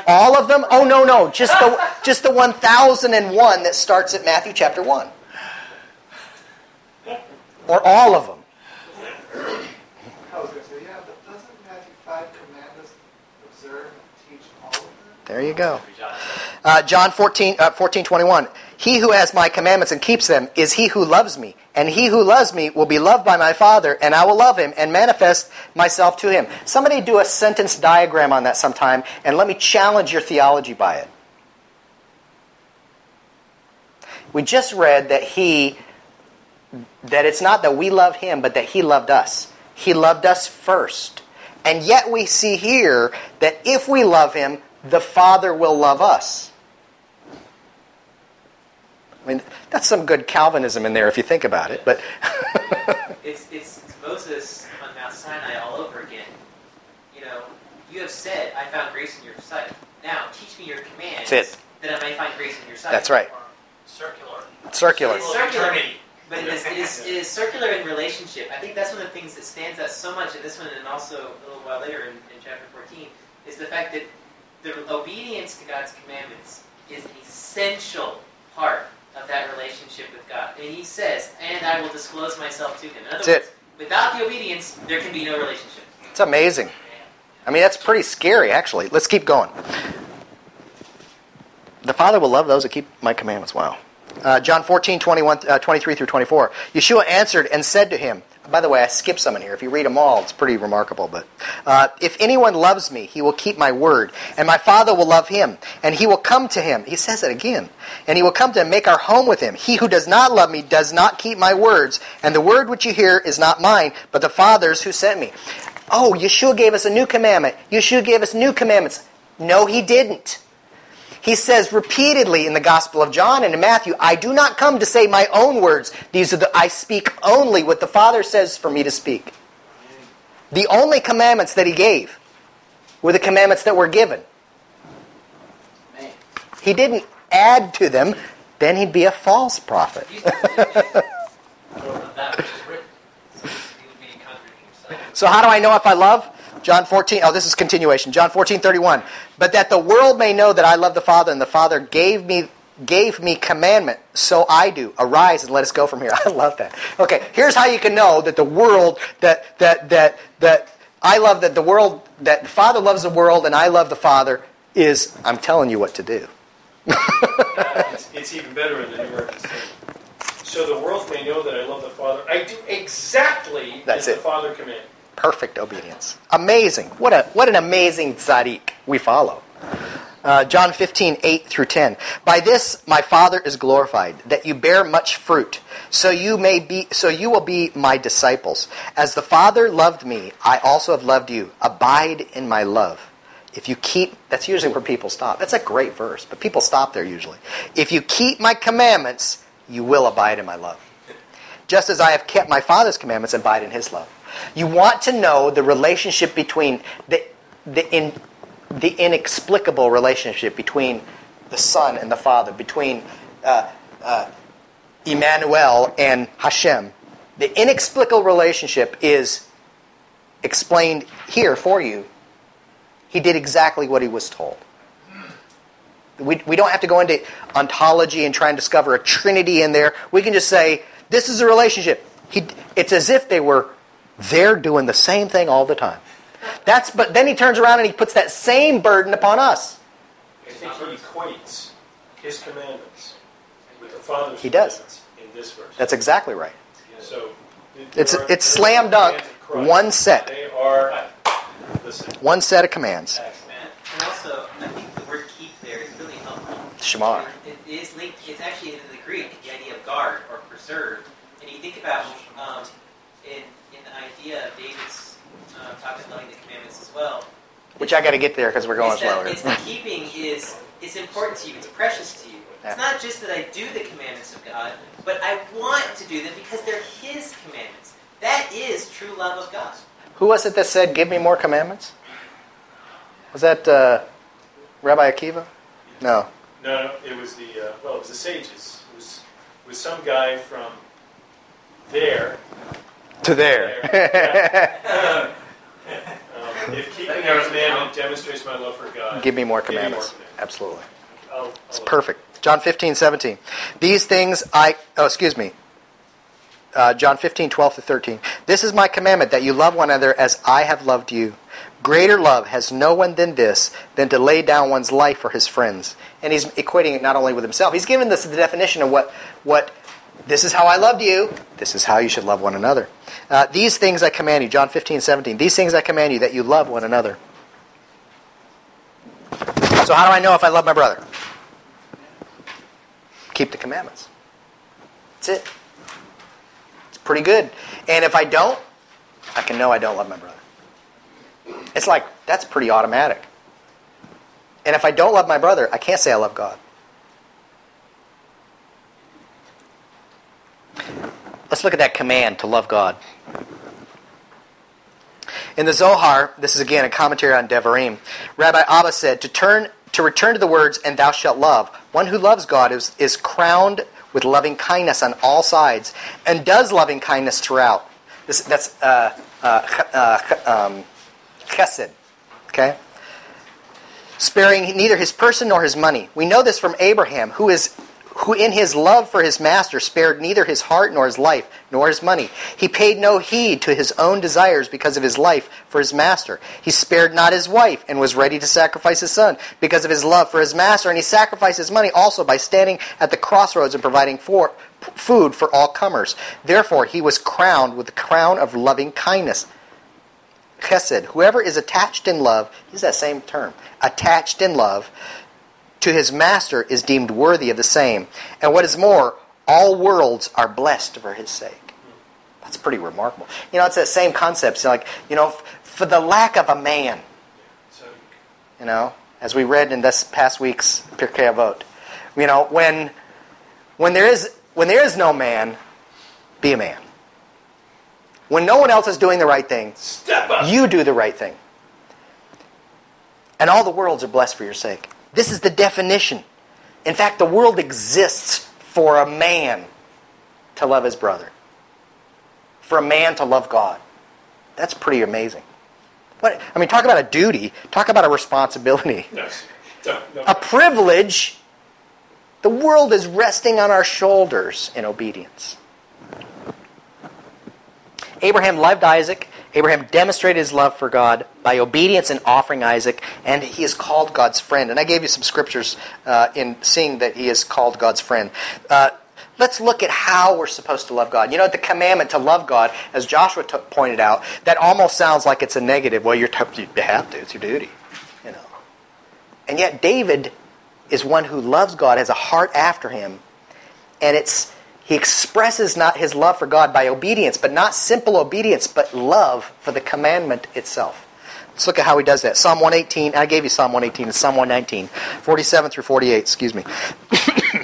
All of them? Oh no, no, just the just the one thousand and one that starts at Matthew chapter one, or all of them. I was going to say, yeah, doesn't Matthew 5 command observe teach all of them? There you go. Uh, John 14, uh, 14, 21. He who has my commandments and keeps them is he who loves me. And he who loves me will be loved by my Father, and I will love him and manifest myself to him. Somebody do a sentence diagram on that sometime, and let me challenge your theology by it. We just read that he, that it's not that we love him, but that he loved us. He loved us first. And yet we see here that if we love him, the Father will love us. I mean, that's some good Calvinism in there if you think about it. But It's, it's, it's Moses on Mount Sinai all over again. You know, you have said, I found grace in your sight. Now, teach me your commands. That's it. That I may find grace in your sight. that's right. Circular. Circular. It's circular. But it is, it, is, it is circular in relationship. I think that's one of the things that stands out so much in this one, and also a little while later in, in chapter 14, is the fact that the obedience to God's commandments is an essential part of that relationship with God. And he says, and I will disclose myself to him. In other That's words, it. without the obedience, there can be no relationship. It's amazing. I mean, that's pretty scary, actually. Let's keep going. The Father will love those that keep my commandments. Wow. Uh, John 14, 21, uh, 23 through 24. Yeshua answered and said to him, by the way, I skipped some in here. If you read them all, it's pretty remarkable. But uh, if anyone loves me, he will keep my word, and my Father will love him, and he will come to him. He says it again. And he will come to him, make our home with him. He who does not love me does not keep my words, and the word which you hear is not mine, but the Father's who sent me. Oh, Yeshua gave us a new commandment. Yeshua gave us new commandments. No, he didn't. He says repeatedly in the Gospel of John and in Matthew, I do not come to say my own words. These are the I speak only what the Father says for me to speak. The only commandments that he gave were the commandments that were given. He didn't add to them, then he'd be a false prophet. He's not of that which is written. He would be contradicting himself. So how do I know if I love? John 14, oh, this is continuation. John 14, 31. But that the world may know that I love the Father, and the Father gave me gave me commandment, so I do. Arise and let us go from here. I love that. Okay, here's how you can know that the world, that that that that I love that the world, that the Father loves the world and I love the Father, is I'm telling you what to do. It's, it's even better in the New American Standard. So the world may know that I love the Father. I do exactly That's as the. Father commanded. Perfect obedience. Amazing. What a what an amazing tzaddik we follow. Uh, John 15, 8 through 10. By this my Father is glorified, that you bear much fruit, so you may be so you will be my disciples. As the Father loved me, I also have loved you. Abide in my love. If you keep that's usually where people stop. That's a great verse, but people stop there usually. If you keep my commandments, you will abide in my love. Just as I have kept my Father's commandments and abide in his love. You want to know the relationship between the the in the inexplicable relationship between the Son and the Father, between uh, uh, Emmanuel and Hashem. The inexplicable relationship is explained here for you. He did exactly what he was told. We, we don't have to go into ontology and try and discover a trinity in there. We can just say, this is a relationship. He, it's as if they were there doing the same thing all the time. That's but then he turns around and he puts that same burden upon us. I think he equates his commandments with the Father's He does. commandments in this verse. That's exactly right. so It's- are- it's slam dunk, commands of Christ. one set. They are listen. One set of commands. Man. And also, I think the word keep there is really helpful. Shamar. It is linked, it's actually in the Greek, the idea of guard or preserve. And you think about um, in, in the idea of David's uh, talking about loving the commandments as well. Which I got to get there because we're going it's that, slower. it's that keeping is it's important to you, it's precious to you. Yeah. It's not just that I do the commandments of God, but I want to do them because they're His commandments. That is true love of God. Who was it that said, "Give me more commandments"? Was that uh, Rabbi Akiva? No. No, no, it was the uh, well, it was the sages. It was it was some guy from there. To there. Um, if keeping the commandment demonstrates my love for God, Give me more Give me more commandments. commandments. Absolutely. I'll, It's I'll- perfect. John 15, 17. These things I, oh, excuse me. Uh, John 15, 12 to 13. This is my commandment that you love one another as I have loved you. Greater love has no one than this, than to lay down one's life for his friends. And he's equating it not only with himself, he's given this the definition of what, what this is how I loved you, this is how you should love one another. Uh, these things I command you, John 15, 17. These things I command you, that you love one another. So, how do I know if I love my brother? Keep the commandments. That's it. It's pretty good. And if I don't, I can know I don't love my brother. It's like, that's pretty automatic. And if I don't love my brother, I can't say I love God. Let's look at that command to love God. In the Zohar, this is again a commentary on Devarim, Rabbi Abba said, to turn to return to the words, and thou shalt love. One who loves God is, is crowned with loving kindness on all sides, and does loving kindness throughout. This, that's uh, uh, uh, um, chesed. Okay? Sparing neither his person nor his money. We know this from Abraham, who is who in his love for his master spared neither his heart nor his life nor his money. He paid no heed to his own desires because of his life for his master. He spared not his wife and was ready to sacrifice his son because of his love for his master. And he sacrificed his money also by standing at the crossroads and providing for, food for all comers. Therefore, he was crowned with the crown of loving kindness. Chesed, whoever is attached in love, use that same term, attached in love, to his master is deemed worthy of the same. And what is more, all worlds are blessed for his sake. That's pretty remarkable. You know, it's that same concept. It's like, you know, for the lack of a man, you know, as we read in this past week's Pirkei Avot, you know, when when there is when there is no man, be a man. When no one else is doing the right thing, step up. you do the right thing. And all the worlds are blessed for your sake. This is the definition. In fact, the world exists for a man to love his brother, for a man to love God. That's pretty amazing. What, I mean, talk about a duty, talk about a responsibility, No, no. a privilege. The world is resting on our shoulders in obedience. Abraham loved Isaac. Abraham demonstrated his love for God by obedience in offering Isaac, and he is called God's friend. And I gave you some scriptures uh, in seeing that he is called God's friend. Uh, let's look at how we're supposed to love God. You know, the commandment to love God, as Joshua t- pointed out, that almost sounds like it's a negative. Well, you're t- you have to; it's your duty. You know, and yet David is one who loves God, has a heart after Him, and it's he expresses not his love for God by obedience, but not simple obedience, but love for the commandment itself. Let's look at how he does that. Psalm 118, I gave you Psalm 118 and Psalm 119, 47 through 48, excuse me.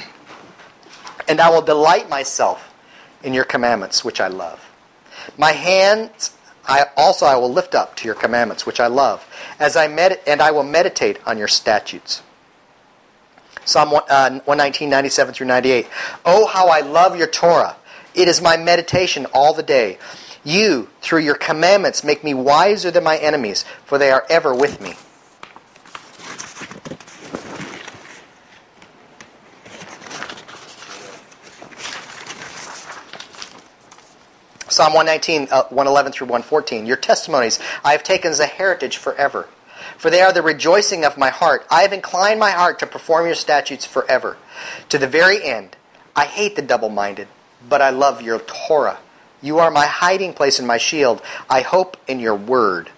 and I will delight myself in your commandments, which I love. My hands I also I will lift up to your commandments, which I love, as I med- and I will meditate on your statutes. Psalm 1, uh, 119, 97 through 98. Oh, how I love your Torah. It is my meditation all the day. You, through your commandments, make me wiser than my enemies, for they are ever with me. Psalm 119, uh, 111 through 114. Your testimonies I have taken as a heritage forever. For they are the rejoicing of my heart. I have inclined my heart to perform your statutes forever. To the very end. I hate the double minded, but I love your Torah. You are my hiding place and my shield. I hope in your word.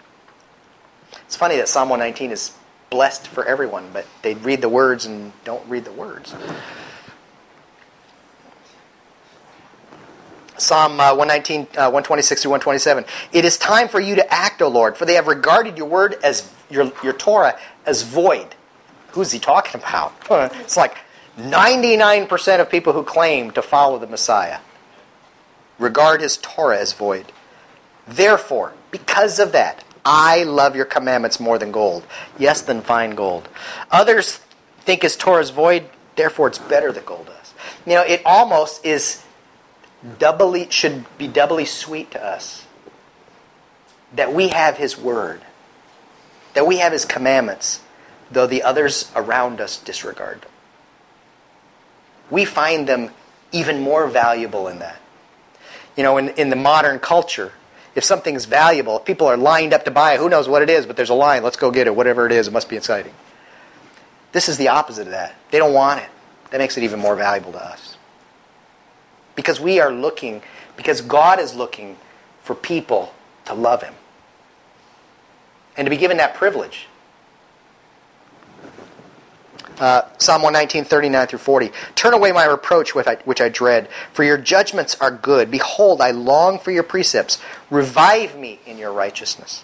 It's funny that Psalm 119 is blessed for everyone, but they read the words and don't read the words. Psalm uh, 119, uh, 126 through 127. It is time for you to act, O Lord, for they have regarded your word as your, your Torah as void. Who's he talking about? It's like 99% of people who claim to follow the Messiah regard his Torah as void. Therefore, because of that, I love your commandments more than gold. Yes, than fine gold. Others think his Torah is void, therefore it's better than gold does. You know, it almost is doubly should be doubly sweet to us. That we have his word. That we have his commandments though the others around us disregard them. We find them even more valuable in that. You know in, in the modern culture if something's valuable if people are lined up to buy it who knows what it is but there's a line let's go get it whatever it is it must be exciting. This is the opposite of that. They don't want it. That makes it even more valuable to us because we are looking, because God is looking for people to love Him and to be given that privilege. Uh, Psalm 119, 39 through 40. Turn away my reproach, which I, which I dread, for your judgments are good. Behold, I long for your precepts. Revive me in your righteousness.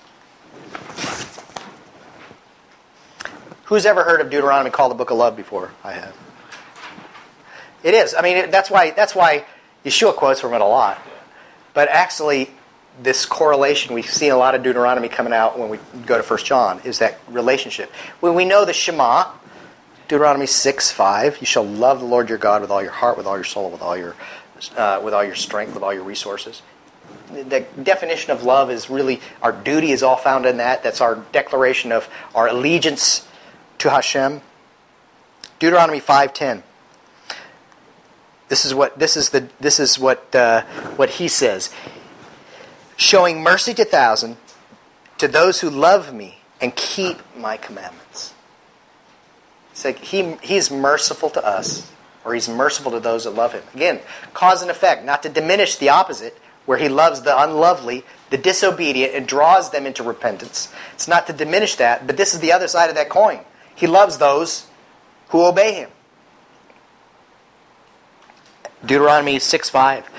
Who's ever heard of Deuteronomy called the book of love before? I have. It is. I mean, that's why. That's why Yeshua quotes from it a lot. But actually, this correlation we see a lot of Deuteronomy coming out when we go to First John is that relationship. When we know the Shema, Deuteronomy 6 5. You shall love the Lord your God with all your heart, with all your soul, with all your, uh, with all your strength, with all your resources. The definition of love is really our duty is all found in that. That's our declaration of our allegiance to Hashem. Deuteronomy 5:10. This is what this is the this is what uh, what he says. Showing mercy to thousand, to those who love me and keep my commandments. It's like he, he's merciful to us, or he's merciful to those that love him. Again, cause and effect, not to diminish the opposite, where he loves the unlovely, the disobedient, and draws them into repentance. It's not to diminish that, but this is the other side of that coin. He loves those who obey him. Deuteronomy 6 5.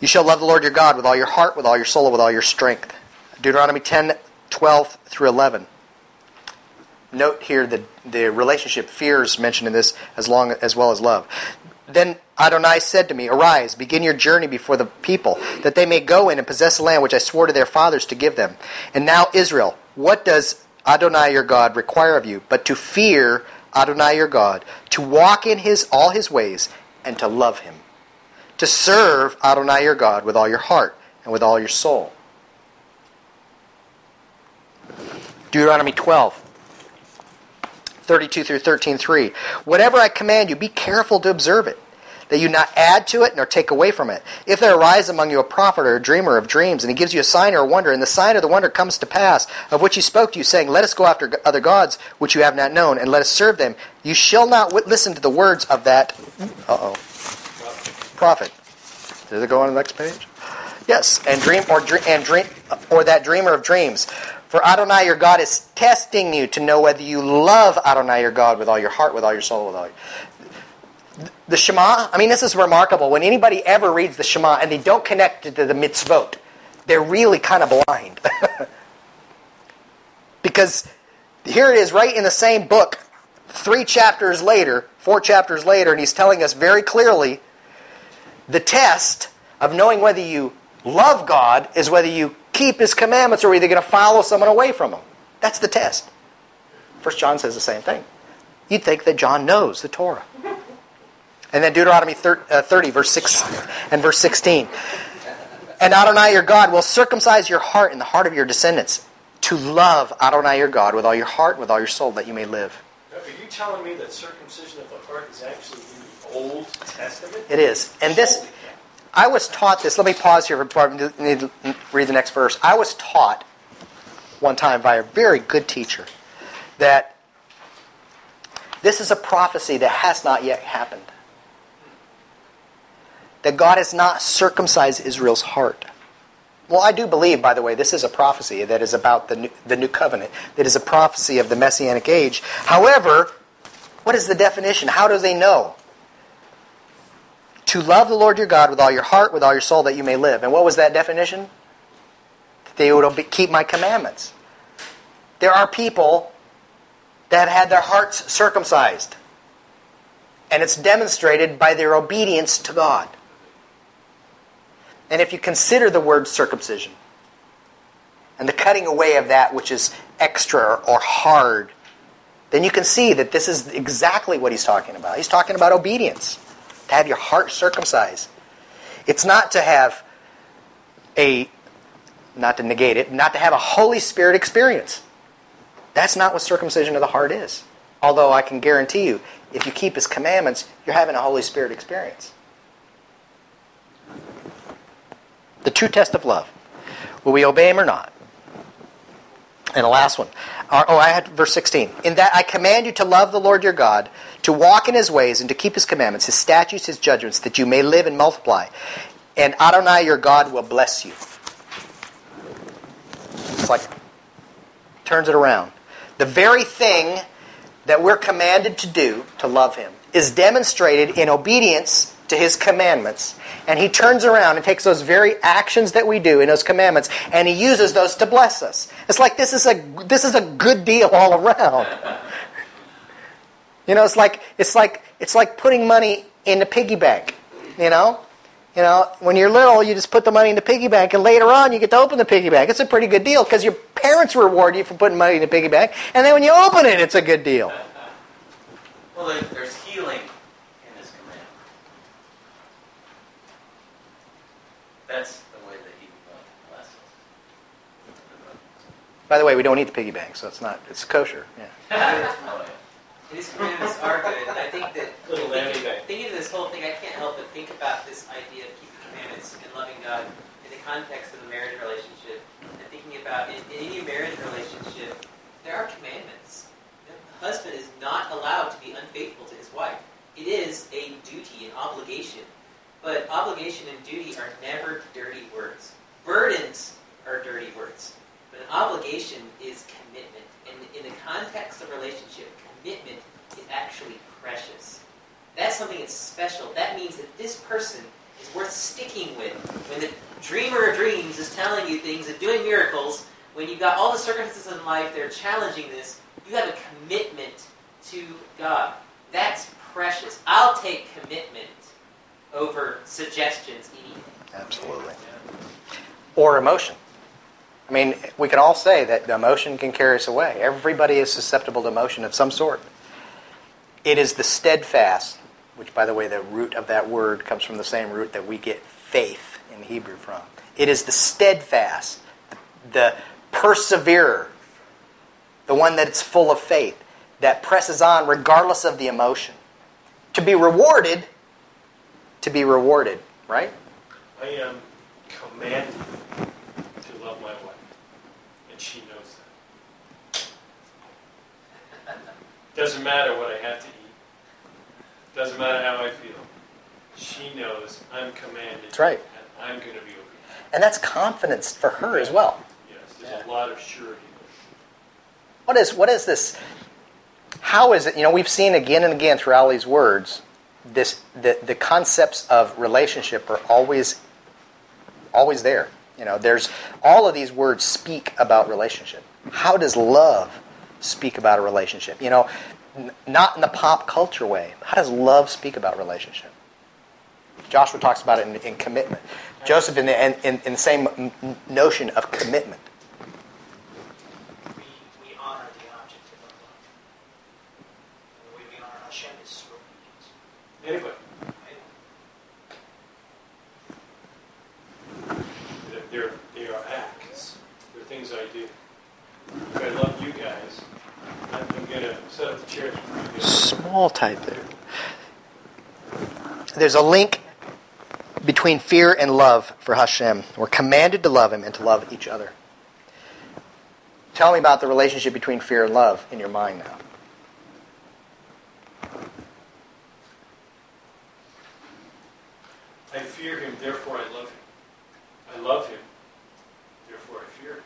You shall love the Lord your God with all your heart, with all your soul, with all your strength. Deuteronomy 10 12 through 11. Note here the, the relationship, fears mentioned in this as, long, as well as love. Then Adonai said to me, Arise, begin your journey before the people, that they may go in and possess the land which I swore to their fathers to give them. And now, Israel, what does Adonai your God require of you but to fear Adonai your God, to walk in his all his ways, and to love him, to serve Adonai your God with all your heart and with all your soul. Deuteronomy 12. 32 through 13:3. Whatever I command you, be careful to observe it, that you not add to it nor take away from it. If there arise among you a prophet or a dreamer of dreams, and he gives you a sign or a wonder, and the sign or the wonder comes to pass, of which he spoke to you, saying, Let us go after other gods which you have not known, and let us serve them, you shall not listen to the words of that uh-oh, prophet. Does it go on the next page? Yes, and dream or dream and dream or that dreamer of dreams. For Adonai your God is testing you to know whether you love Adonai your God with all your heart, with all your soul, with all your... The Shema, I mean, this is remarkable. When anybody ever reads the Shema and they don't connect it to the mitzvot, they're really kind of blind. because here it is right in the same book, three chapters later, four chapters later, and he's telling us very clearly the test of knowing whether you love God is whether you keep his commandments or are either going to follow someone away from him. That's the test. First John says the same thing. You'd think that John knows the Torah. And then Deuteronomy uh, 30, verse 6 and verse 16. And Adonai your God will circumcise your heart and the heart of your descendants to love Adonai your God with all your heart, and with all your soul, that you may live. Are you telling me that circumcision of the heart is actually in the Old Testament? It is. And this, I was taught this. Let me pause here before I need to read the next verse. I was taught one time by a very good teacher that this is a prophecy that has not yet happened. That God has not circumcised Israel's heart. Well, I do believe, by the way, this is a prophecy that is about the new, the new covenant, that is a prophecy of the Messianic age. However, what is the definition? How do they know? To love the Lord your God with all your heart, with all your soul, that you may live. And what was that definition? That they would keep my commandments. There are people that have had their hearts circumcised. And it's demonstrated by their obedience to God. And if you consider the word circumcision and the cutting away of that which is extra or hard, then you can see that this is exactly what he's talking about. He's talking about obedience, to have your heart circumcised. It's not to have a, not to negate it, not to have a Holy Spirit experience. That's not what circumcision of the heart is. Although I can guarantee you, if you keep his commandments, you're having a Holy Spirit experience. The true test of love. Will we obey him or not? And the last one. Oh, I had verse 16. In that I command you to love the Lord your God, to walk in his ways, and to keep his commandments, his statutes, his judgments, that you may live and multiply. And Adonai your God will bless you. It's like, turns it around. The very thing that we're commanded to do, to love him, is demonstrated in obedience to his commandments. And he turns around and takes those very actions that we do in those commandments and he uses those to bless us. It's like this is a this is a good deal all around. You know, it's like it's like it's like putting money in the piggy bank, you know? You know, when you're little, you just put the money in the piggy bank, and later on, you get to open the piggy bank. It's a pretty good deal because your parents reward you for putting money in the piggy bank, and then when you open it, it's a good deal. Well, there's healing in this command. That's the way that he would want to bless us. By the way, we don't eat the piggy bank, so it's not. It's kosher. Yeah. Oh, yeah. These commandments are good. I think that Little lammy thinking, bank. thinking of this whole thing, I can't help but think about this idea of keeping commandments and loving God in the context of a marriage relationship. And thinking about in, in any marriage relationship, there are commandments. The husband is not allowed to be unfaithful to his wife. It is a duty, an obligation. But obligation and duty are never dirty words. Burdens are dirty words. But an obligation is commitment. And in the context of relationship, commitment is actually precious. That's something that's special. That means that this person is worth sticking with. When the dreamer of dreams is telling you things and doing miracles, when you've got all the circumstances in life that are challenging this, you have a commitment to God. That's precious. I'll take commitment over suggestions any day. Absolutely. Or emotion. I mean, we can all say that emotion can carry us away. Everybody is susceptible to emotion of some sort. It is the steadfast, which, by the way, the root of that word comes from the same root that we get faith in Hebrew from. It is the steadfast, the perseverer, the one that is full of faith, that presses on regardless of the emotion. To be rewarded, to be rewarded, right? I am commanded to love my wife, and she knows that. Doesn't matter what I have to eat. Doesn't matter how I feel. She knows I'm commanded. That's right. And I'm going to be obedient. And that's confidence for her as well. Yes, there's a lot of surety. What is what is this? How is it? You know, we've seen again and again through all these words, this the, the concepts of relationship are always always there. You know, there's all of these words speak about relationship. How does love speak about a relationship? You know, n- not in the pop culture way. How does love speak about relationship? Joshua talks about it in, in commitment. Joseph in the, in, in, the same notion of commitment. We, we honor the object of our love. And the way we honor Hashem is through obedience. Anybody. They're, they are acts. They're things I do. I love you guys, I'm, I'm going to set up the chairs for you. Small type there. There's a link between fear and love for Hashem. We're commanded to love Him and to love each other. Tell me about the relationship between fear and love in your mind now. I fear him, therefore I love him. I love him, therefore I fear him.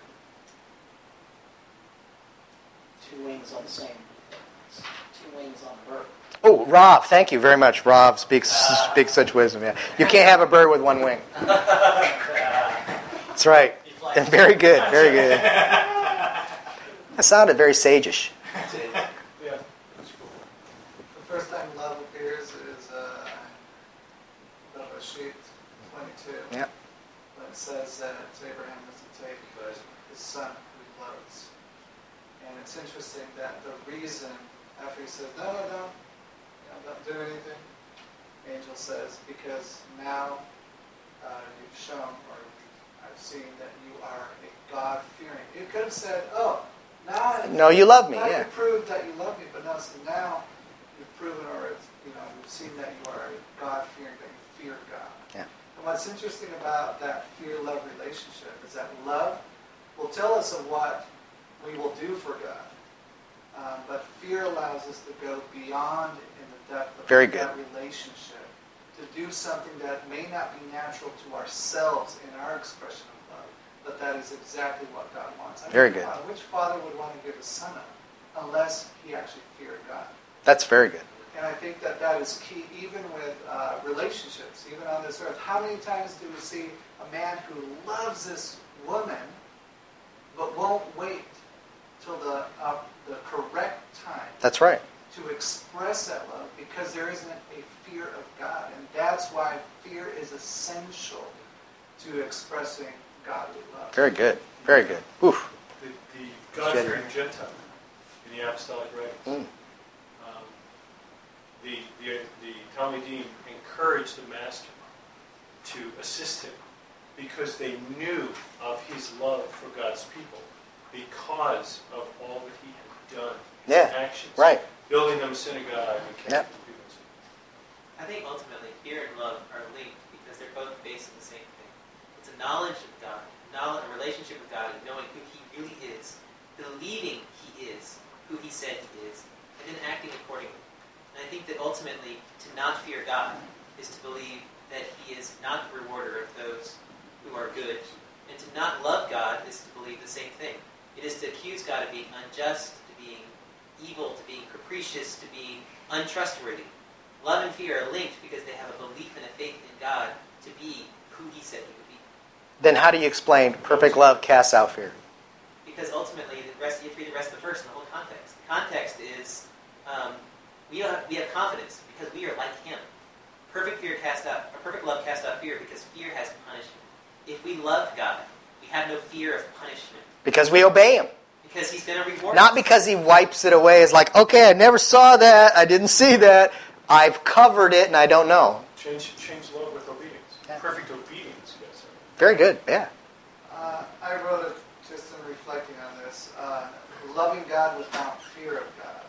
Two wings on the same, two wings on a bird. Oh, Rav, thank you very much. Rav speaks speaks such wisdom. Yeah, you can't have a bird with one wing. That's right. Very good. Very good. That sounded very sageish. Yeah, that's cool. The first time love appears is uh, Bereshit 22. Yeah. When it says that Abraham was to take his son who he loves. And it's interesting that the reason, after he says, no, no, no, you know, don't do anything, angel says, because now uh, you've shown, or I've seen that you are a God-fearing. You could have said, oh, now No, you love me. now Yeah. you proved that you love me, but no, so now you've proven, or you know, we've seen that you are a God-fearing, that you fear God. Yeah. And what's interesting about that fear-love relationship is that love will tell us of what we will do for God, um, but fear allows us to go beyond in the depth of Very that relationship to do something that may not be natural to ourselves in our expression of love, but that is exactly what God wants. I Very good. Which father would want to give his son up unless he actually feared God? That's very good. And I think that that is key, even with uh, relationships, even on this earth. How many times do we see a man who loves this woman, but won't wait till the uh, the correct time That's right. to express that love because there isn't a fear of God, and that's why fear is essential to expressing godly love. Very good. Very good. Oof. The, the God-fearing Gentile in the apostolic writings. Mm. Um, Talmidim encouraged the master to assist him because they knew of his love for God's people because of all that he had done. His Yeah, actions. Right. Building them a synagogue and Yep. casting people. I think ultimately fear and love are linked because they're both based on the same thing. It's a knowledge of God, knowledge, a relationship with God, and knowing who He really is, believing He is who He said He is, and then acting accordingly. And I think that ultimately, to not fear God is to believe that He is not the rewarder of those who are good, and to not love God is to believe the same thing. It is to accuse God of being unjust, to being evil, to being capricious, to being untrustworthy. Love and fear are linked because they have a belief and a faith in God to be who He said He would be. Then how do you explain perfect love casts out fear? Because ultimately, the rest you have to read the rest of the verse in the whole context. The context is um, we have, we have confidence because we are like Him. Perfect fear cast out, or perfect love cast out fear because fear has punishment. If we love God, we have no fear of punishment Because we obey him. because He's going to reward Not because he wipes it away. It's like, okay, I never saw that. I didn't see that. I've covered it and I don't know. Change, change love with obedience. Yeah. Perfect obedience, yes. sir. Very good. Yeah. Uh, I wrote it just in reflecting on this. Uh, loving God without fear of God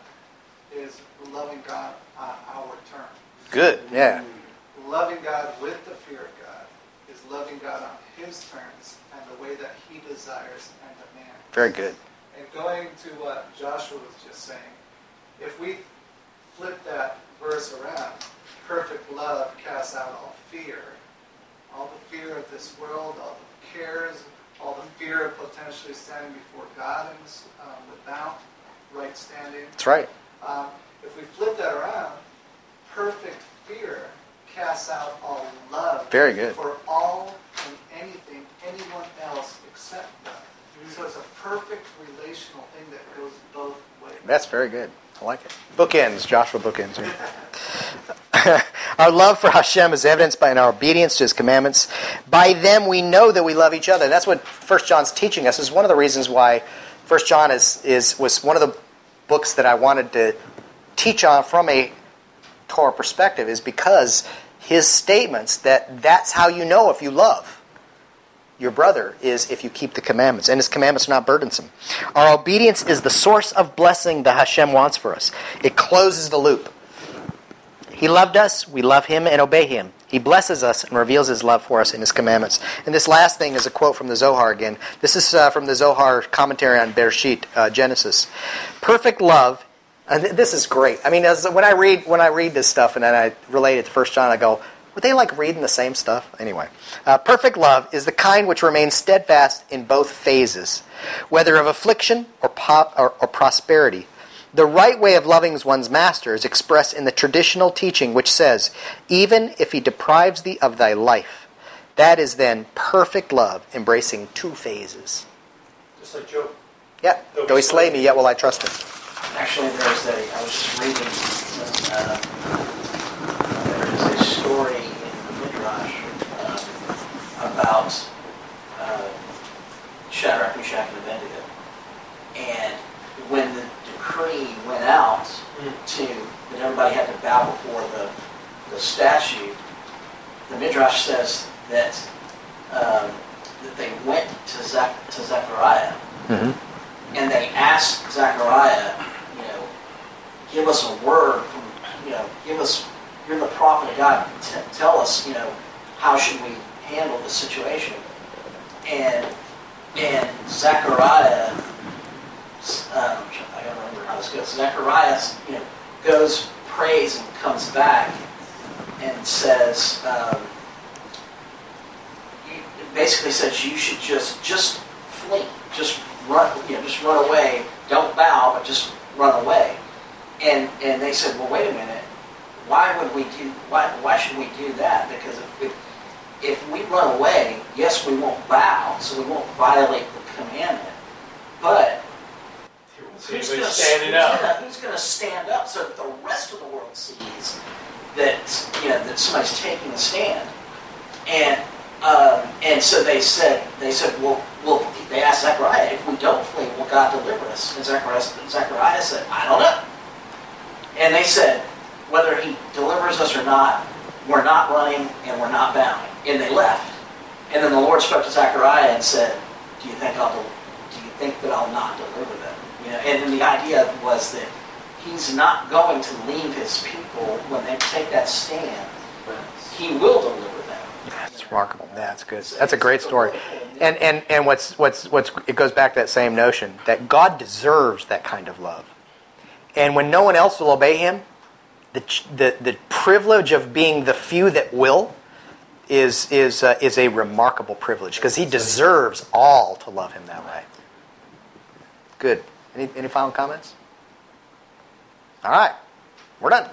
is loving God on our terms. Good. Yeah. Loving God with the fear of God is loving God on His terms and the way that He desires and demands. Very good. And going to what Joshua was just saying, if we flip that verse around, perfect love casts out all fear, all the fear of this world, all the cares, all the fear of potentially standing before God and, um, without right standing. That's right. Um, if we flip that around, perfect fear casts out all love Very good. for all and anything, anyone else except God. So it's a thing that goes both ways. That's very good. I like it. Bookends, Joshua bookends. our love for Hashem is evidenced by our obedience to His commandments. By them, we know that we love each other. That's what First John's teaching us. Is one of the reasons why First John is is was one of the books that I wanted to teach on from a Torah perspective is because his statements that that's how you know if you love your brother is if you keep the commandments, and his commandments are not burdensome. Our obedience is the source of blessing that Hashem wants for us. It closes the loop. He loved us, we love him and obey him. He blesses us and reveals his love for us in his commandments. And this last thing is a quote from the Zohar again. This is uh, from the Zohar commentary on Bereshit, uh, Genesis. Perfect love, and this is great. I mean, as, when I read when I read this stuff and then I relate it to First John, I go, were they like reading the same stuff? Anyway, uh, perfect love is the kind which remains steadfast in both phases, whether of affliction or, po- or, or prosperity. The right way of loving one's master is expressed in the traditional teaching which says, even if he deprives thee of thy life, that is then perfect love, embracing two phases. Just like Job. Yeah, though he slay me, yet will I trust him. Actually, there's a, I was just reading, uh, there is a story in the Midrash um, about uh, Shadrach, Meshach, and Abednego. And when the decree went out to, that everybody had to bow before the, the statue, the Midrash says that, um, that they went to, Zach, to Zechariah Mm-hmm. and they asked Zechariah, you know, give us a word from, you know, give us, you're the prophet of God, T- tell us, you know, how should we handle the situation? And, and Zechariah, um, I don't remember how this goes, Zechariah, you know, goes, prays, and comes back and says, um, basically says you should just, just flee, just run, you know, just run away. Don't bow, but just run away. And and they said, well, wait a minute. Why would we do? Why why should we do that? Because if if, if we run away, yes, we won't bow, so we won't violate the commandment. But See who's gonna, standing who's up. who's going to stand up so that the rest of the world sees that you know that somebody's taking a stand? And um, and so they said they said well well they asked Zechariah if we don't flee will God deliver us? And Zechariah Zechariah said I don't know. And they said whether he delivers us or not, we're not running and we're not bowing. And they left. And then the Lord spoke to Zechariah and said, Do you think I'll del- do you think that I'll not deliver them? You know, and then the idea was that he's not going to leave his people when they take that stand. He will deliver them. That's remarkable. That's good. That's a great story. And and and what's what's what's it goes back to that same notion that God deserves that kind of love. And when no one else will obey him, the the the privilege of being the few that will is is uh, is a remarkable privilege because he deserves all to love him that way. Good. Any any final comments? All right. We're done.